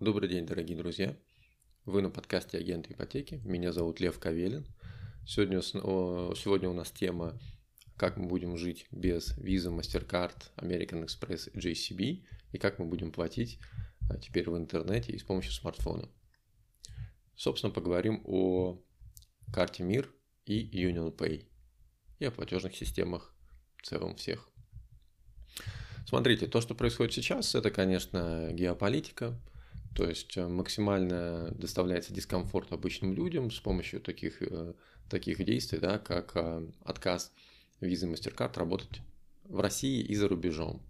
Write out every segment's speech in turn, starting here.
Добрый день, дорогие друзья. Вы на подкасте «Агенты ипотеки». Меня зовут Лев Кавелин. Сегодня, сегодня у нас тема «Как мы будем жить без Visa, MasterCard, American Express и JCB» и как мы будем платить а, теперь в интернете и с помощью смартфона. Собственно, поговорим о карте МИР и Union Pay и о платежных системах в целом всех. Смотрите, то, что происходит сейчас, это, конечно, геополитика, то есть э, максимально доставляется дискомфорт обычным людям с помощью таких, э, таких действий, да, как э, отказ визы MasterCard работать в России и за рубежом,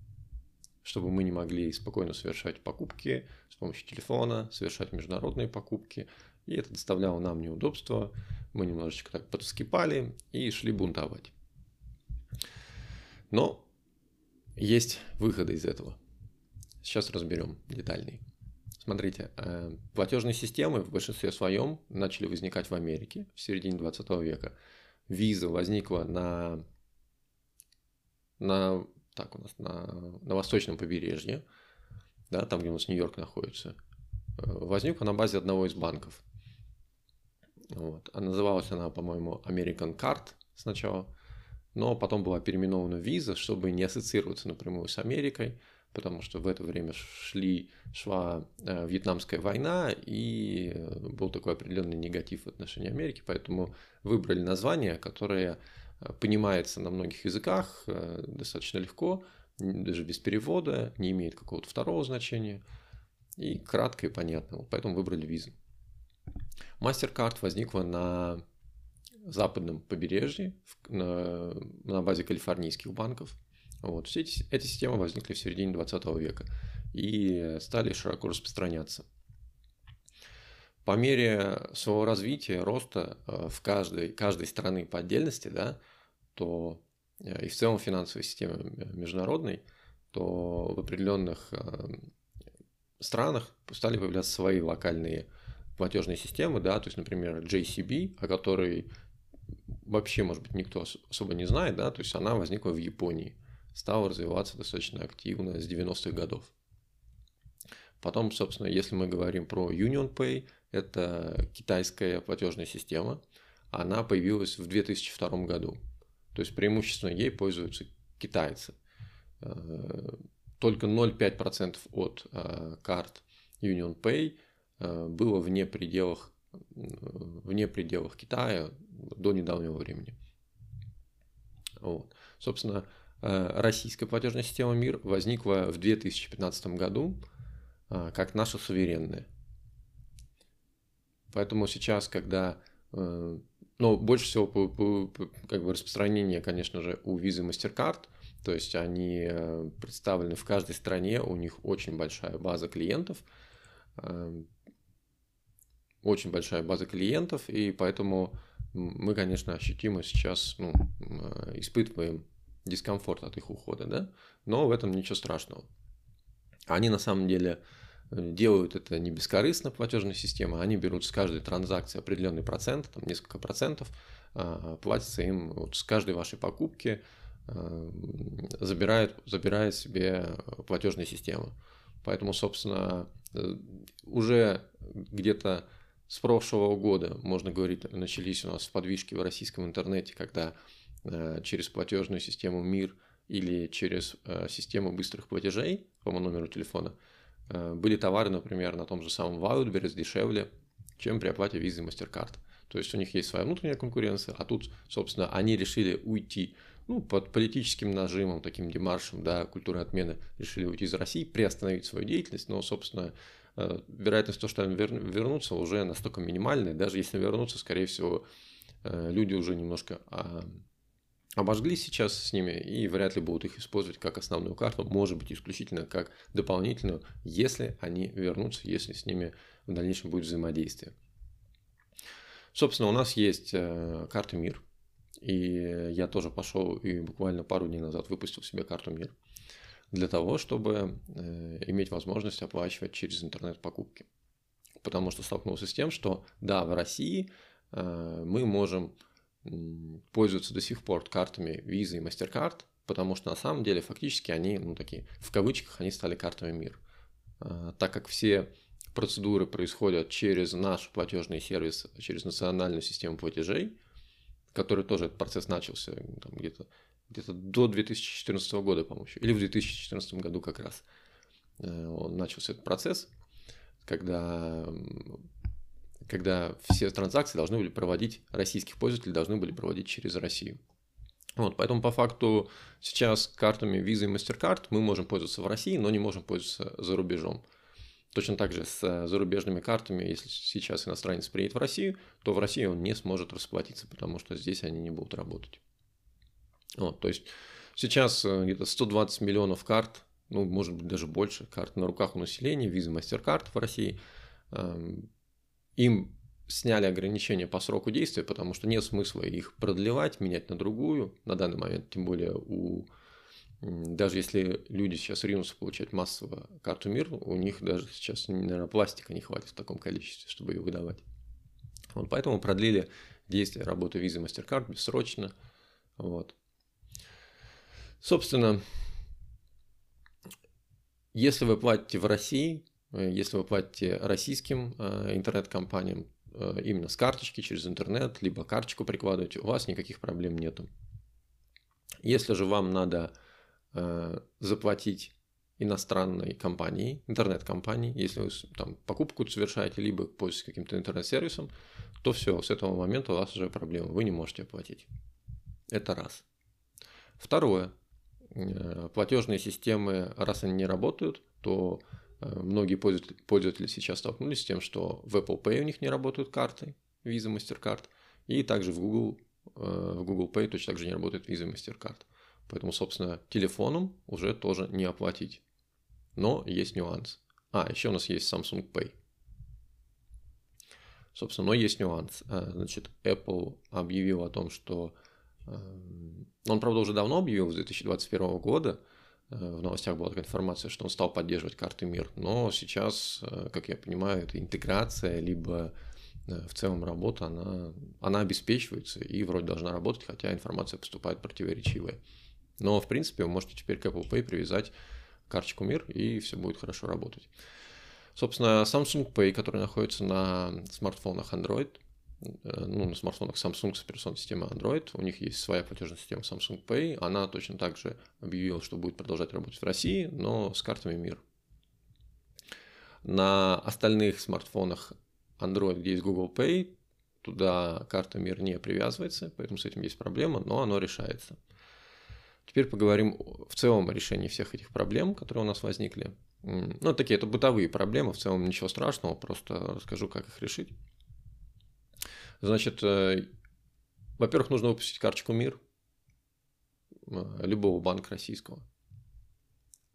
чтобы мы не могли спокойно совершать покупки с помощью телефона, совершать международные покупки, и это доставляло нам неудобства, мы немножечко так подскипали и шли бунтовать. Но есть выходы из этого. Сейчас разберем детальнее. Смотрите, э, платежные системы в большинстве своем начали возникать в Америке в середине 20 века. Виза возникла на, на, так у нас, на, на восточном побережье, да, там, где у нас Нью-Йорк находится. Э, возникла на базе одного из банков. Вот. А называлась она, по-моему, American Card сначала, но потом была переименована виза, чтобы не ассоциироваться напрямую с Америкой – потому что в это время шли, шла э, Вьетнамская война, и э, был такой определенный негатив в отношении Америки, поэтому выбрали название, которое э, понимается на многих языках достаточно легко, даже без перевода, не имеет какого-то второго значения, и кратко и понятно, поэтому выбрали визу. MasterCard возникла на западном побережье, на базе калифорнийских банков – вот. Все эти, эти системы возникли в середине 20 века и стали широко распространяться. По мере своего развития, роста э, в каждой, каждой страны по отдельности, да, то э, и в целом финансовой системе международной, то в определенных э, странах стали появляться свои локальные платежные системы, да, то есть, например, JCB, о которой вообще, может быть, никто особо не знает, да, то есть она возникла в Японии – стал развиваться достаточно активно с 90-х годов. Потом, собственно, если мы говорим про Union Pay, это китайская платежная система, она появилась в 2002 году. То есть преимущественно ей пользуются китайцы. Э, только 0,5% от э, карт Union Pay э, было вне пределах, вне пределах Китая до недавнего времени. Вот. Собственно, российская платежная система МИР возникла в 2015 году э, как наша суверенная. Поэтому сейчас, когда э, но больше всего как бы распространение, конечно же, у Visa MasterCard, то есть они представлены в каждой стране, у них очень большая база клиентов, очень большая база клиентов, и поэтому мы, конечно, ощутимо сейчас ну, испытываем дискомфорт от их ухода, да, но в этом ничего страшного. Они на самом деле э, делают это не бескорыстно, платежная система, они берут с каждой транзакции определенный процент, там несколько процентов, а, платится им вот с каждой вашей покупки, а, забирает, забирает себе платежная система. Поэтому, собственно, э, уже где-то с прошлого года, можно говорить, начались у нас подвижки в российском интернете, когда через платежную систему МИР или через э, систему быстрых платежей по номеру телефона, э, были товары, например, на том же самом Wildberries дешевле, чем при оплате визы MasterCard. То есть у них есть своя внутренняя конкуренция, а тут, собственно, они решили уйти ну, под политическим нажимом, таким демаршем, да, культуры отмены, решили уйти из России, приостановить свою деятельность, но, собственно, вероятность того, что они вернутся, уже настолько минимальная, даже если вернутся, скорее всего, люди уже немножко обожглись сейчас с ними и вряд ли будут их использовать как основную карту, может быть исключительно как дополнительную, если они вернутся, если с ними в дальнейшем будет взаимодействие. Собственно, у нас есть э, карта МИР, и я тоже пошел и буквально пару дней назад выпустил себе карту МИР для того, чтобы э, иметь возможность оплачивать через интернет-покупки. Потому что столкнулся с тем, что да, в России э, мы можем пользуются до сих пор картами Visa и MasterCard, потому что на самом деле фактически они, ну такие, в кавычках, они стали картами мир. А, так как все процедуры происходят через наш платежный сервис, через национальную систему платежей, который тоже этот процесс начался где-то где до 2014 года, по-моему, или в 2014 году как раз э, он начался этот процесс, когда, когда все транзакции должны были проводить, российских пользователей должны были проводить через Россию. Вот, поэтому по факту сейчас картами Visa и MasterCard мы можем пользоваться в России, но не можем пользоваться за рубежом. Точно так же с э, зарубежными картами, если сейчас иностранец приедет в Россию, то в России он не сможет расплатиться, потому что здесь они не будут работать. Вот, то есть сейчас э, где-то 120 миллионов карт, ну, может быть, даже больше карт на руках у населения, Visa, MasterCard в России. Им сняли ограничения по сроку действия, потому что нет смысла их продлевать, менять на другую на данный момент, тем более у даже если люди сейчас ринутся получать массово карту мир, у них даже сейчас, наверное, пластика не хватит в таком количестве, чтобы ее выдавать. Вот поэтому продлили действие работы Visa MasterCard бессрочно. Вот. Собственно, если вы платите в России, если вы платите российским э, интернет-компаниям, Э, именно с карточки через интернет, либо карточку прикладываете, у вас никаких проблем нету. Если же вам надо э, заплатить иностранной компании, интернет-компании, если вы там покупку совершаете, либо пользуетесь каким-то интернет-сервисом, то все, с этого момента у вас уже проблема, вы не можете оплатить. Это раз. Второе. Э, платежные системы, раз они не работают, то Э, многие пользователи, сейчас столкнулись с тем, что в Apple Pay у них не работают карты Visa, MasterCard, и также в Google, э, в Google Pay точно так же не работает Visa, MasterCard. Поэтому, собственно, телефоном уже тоже не оплатить. Но есть нюанс. А, еще у нас есть Samsung Pay. Собственно, но есть нюанс. Э, значит, Apple объявил о том, что... Он, правда, уже давно объявил, с 2021 года, Э, в новостях была такая информация, что он стал поддерживать карты МИР. Но сейчас, э, как я понимаю, это интеграция, либо э, в целом работа, она, она обеспечивается и вроде должна работать, хотя информация поступает противоречивая. Но, в принципе, вы можете теперь к Apple Pay привязать карточку МИР, и все будет хорошо работать. Собственно, Samsung Pay, который находится на смартфонах Android – Э, ну, на смартфонах Samsung с операционной системой Android, у них есть своя платежная система Samsung Pay, она точно так же объявила, что будет продолжать работать в России, но с картами МИР. На остальных смартфонах Android, где есть Google Pay, туда карта МИР не привязывается, поэтому с этим есть проблема, но оно решается. Теперь поговорим в целом о решении всех этих проблем, которые у нас возникли. Ну, такие это бытовые проблемы, в целом ничего страшного, просто расскажу, как их решить. Значит, э, во-первых, нужно выпустить карточку МИР э, любого банка российского.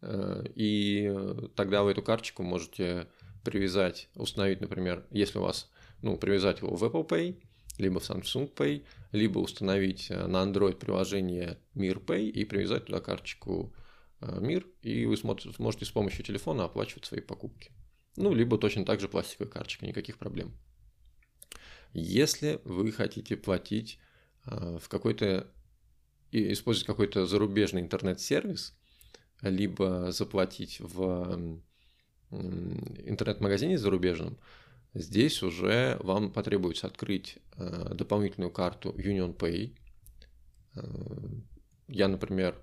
Э, и тогда вы эту карточку можете привязать, установить, например, если у вас, ну, привязать его в Apple Pay, либо в Samsung Pay, либо установить на Android приложение Мир Pay и привязать туда карточку Мир, и вы сможете с помощью телефона оплачивать свои покупки. Ну, либо точно так же пластиковая карточка, никаких проблем. Если вы хотите платить а, в какой-то использовать какой-то зарубежный интернет-сервис, либо заплатить в интернет-магазине зарубежном, здесь уже вам потребуется открыть а, дополнительную карту Union Pay. А, я, например,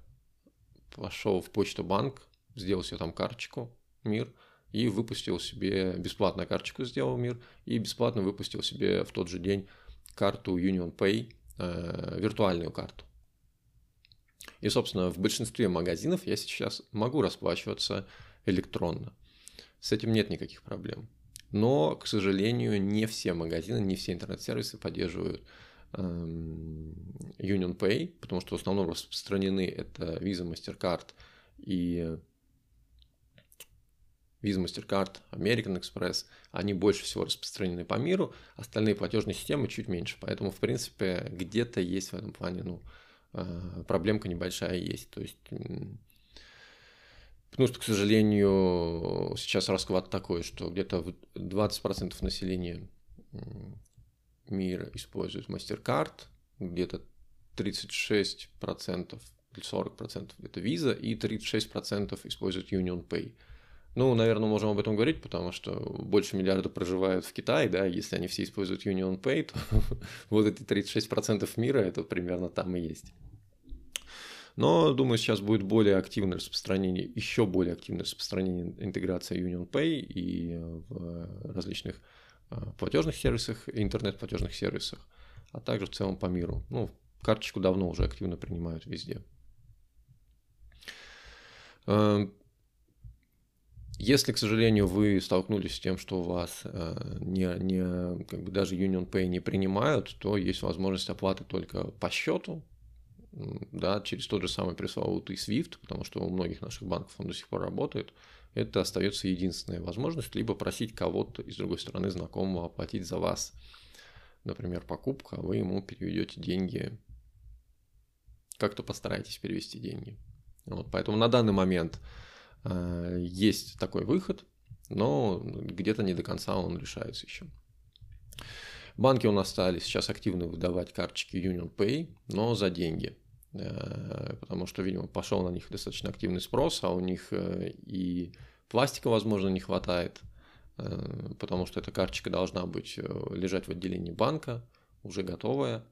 пошел в почту банк, сделал себе там карточку, мир – и выпустил себе бесплатно карточку сделал мир и бесплатно выпустил себе в тот же день карту Union Pay, э, виртуальную карту. И, собственно, в большинстве магазинов я сейчас могу расплачиваться электронно. С этим нет никаких проблем. Но, к сожалению, не все магазины, не все интернет-сервисы поддерживают эм, Union Pay, потому что в основном распространены это Visa, MasterCard и Visa, MasterCard, American Express, они больше всего распространены по миру, остальные платежные системы чуть меньше. Поэтому, в принципе, где-то есть в этом плане, ну, э, проблемка небольшая есть. То есть, потому что, к сожалению, сейчас расклад такой, что где-то 20% населения мира используют MasterCard, где-то 36% или 40% это Visa и 36% используют Union Pay. Ну, наверное, можем об этом говорить, потому что больше миллиарда проживают в Китае, да, если они все используют Union Pay, то вот эти 36% мира, это примерно там и есть. Но, думаю, сейчас будет более активное распространение, еще более активное распространение интеграции Union Pay и в различных а, платежных сервисах, интернет-платежных сервисах, а также в целом по миру. Ну, карточку давно уже активно принимают везде. Если, к сожалению, вы столкнулись с тем, что вас э, не, не, как бы даже Union Pay не принимают, то есть возможность оплаты только по счету, да, через тот же самый пресловутый SWIFT, потому что у многих наших банков он до сих пор работает, это остается единственная возможность, либо просить кого-то из другой стороны знакомого оплатить за вас. Например, покупка, вы ему переведете деньги, как-то постарайтесь перевести деньги. Вот, поэтому на данный момент есть такой выход, но где-то не до конца он решается еще. Банки у нас стали сейчас активно выдавать карточки Union Pay, но за деньги. Э, потому что, видимо, пошел на них достаточно активный спрос, а у них э, и пластика, возможно, не хватает, э, потому что эта карточка должна быть лежать в отделении банка, уже готовая,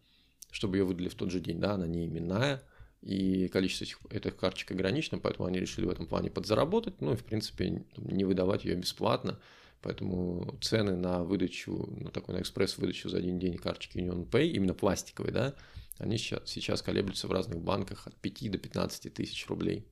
чтобы ее выдали в тот же день, да, она не именная, и количество этих, этих карточек ограничено, поэтому они решили в этом плане подзаработать, ну и, в принципе, не выдавать ее бесплатно, поэтому цены на выдачу, на такой на экспресс-выдачу за один день карточки Union Pay, именно пластиковые, да, они сейчас, сейчас колеблются в разных банках от 5 до 15 тысяч рублей.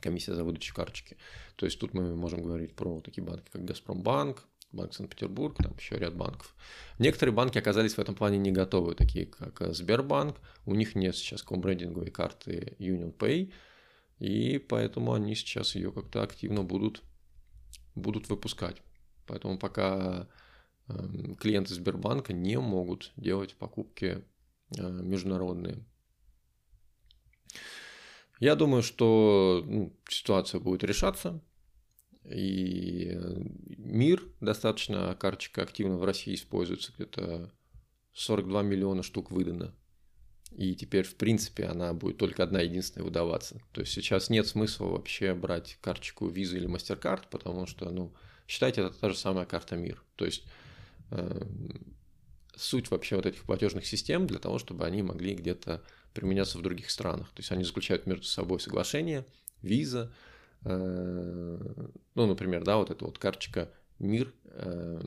Комиссия за выдачу карточки. То есть тут мы можем говорить про такие банки, как Газпромбанк, Банк Санкт-Петербург, там еще ряд банков. Некоторые банки оказались в этом плане не готовы, такие как Сбербанк. У них нет сейчас комбрендинговой карты Union Pay, и поэтому они сейчас ее как-то активно будут, будут выпускать. Поэтому пока эм, клиенты Сбербанка не могут делать покупки Э, международные. Я думаю, что ну, ситуация будет решаться, и мир достаточно, карточка активно в России используется, где-то 42 миллиона штук выдано. И теперь, в принципе, она будет только одна единственная выдаваться. То есть сейчас нет смысла вообще брать карточку Visa или MasterCard, потому что, ну, считайте, это та же самая карта МИР. То есть э, суть вообще вот этих платежных систем для того, чтобы они могли где-то применяться в других странах. То есть они заключают между собой соглашение, виза, э, ну, например, да, вот эта вот карточка МИР э,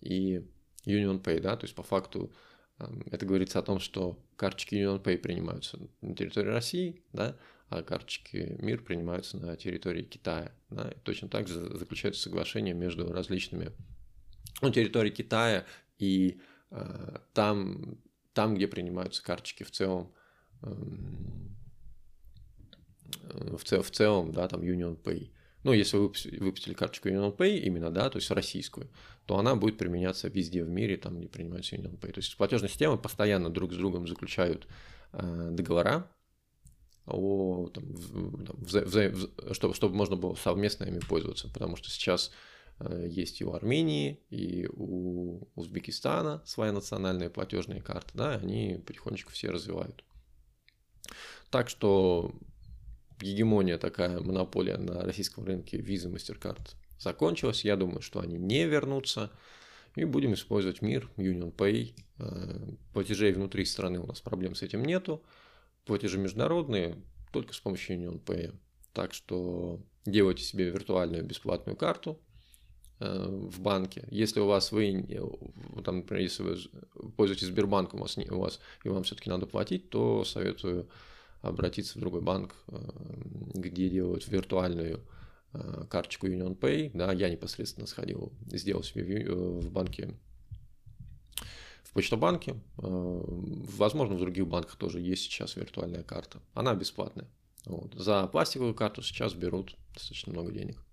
и Union Pay, да, то есть по факту э, это говорится о том, что карточки Union Pay принимаются на территории России, да, а карточки МИР принимаются на территории Китая. Да, и точно так же заключаются соглашения между различными ну, территорией Китая и Э, там, там, где принимаются карточки в целом, эм, в, цел, в целом, да, там Union Pay. Ну, если вы выпустили карточку Union Pay именно, да, то есть российскую, то она будет применяться везде в мире, там, где принимается Union Pay. То есть платежные системы постоянно друг с другом заключают э, договора о, там, в, там, вза, вза, чтобы, чтобы можно было совместно ими пользоваться, потому что сейчас Э, есть и у Армении, и у Узбекистана своя национальная платежная карта, да, они потихонечку все развивают. Так что гегемония такая, монополия на российском рынке Visa, MasterCard закончилась. Я думаю, что они не вернутся. И будем использовать мир, Union Pay. Э, платежей внутри страны у нас проблем с этим нету. Платежи международные только с помощью Union Pay. Так что делайте себе виртуальную бесплатную карту – Э, в банке. Если у вас вы, там, например, если вы пользуетесь Сбербанком, у вас, не, у вас и вам все-таки надо платить, то советую обратиться в другой банк, э, где делают виртуальную э, карточку Union Pay. Да, я непосредственно сходил, сделал себе в банке в Почтобанке. Возможно, в других банках тоже есть сейчас виртуальная карта. Она бесплатная. Вот. За пластиковую карту сейчас берут достаточно много денег.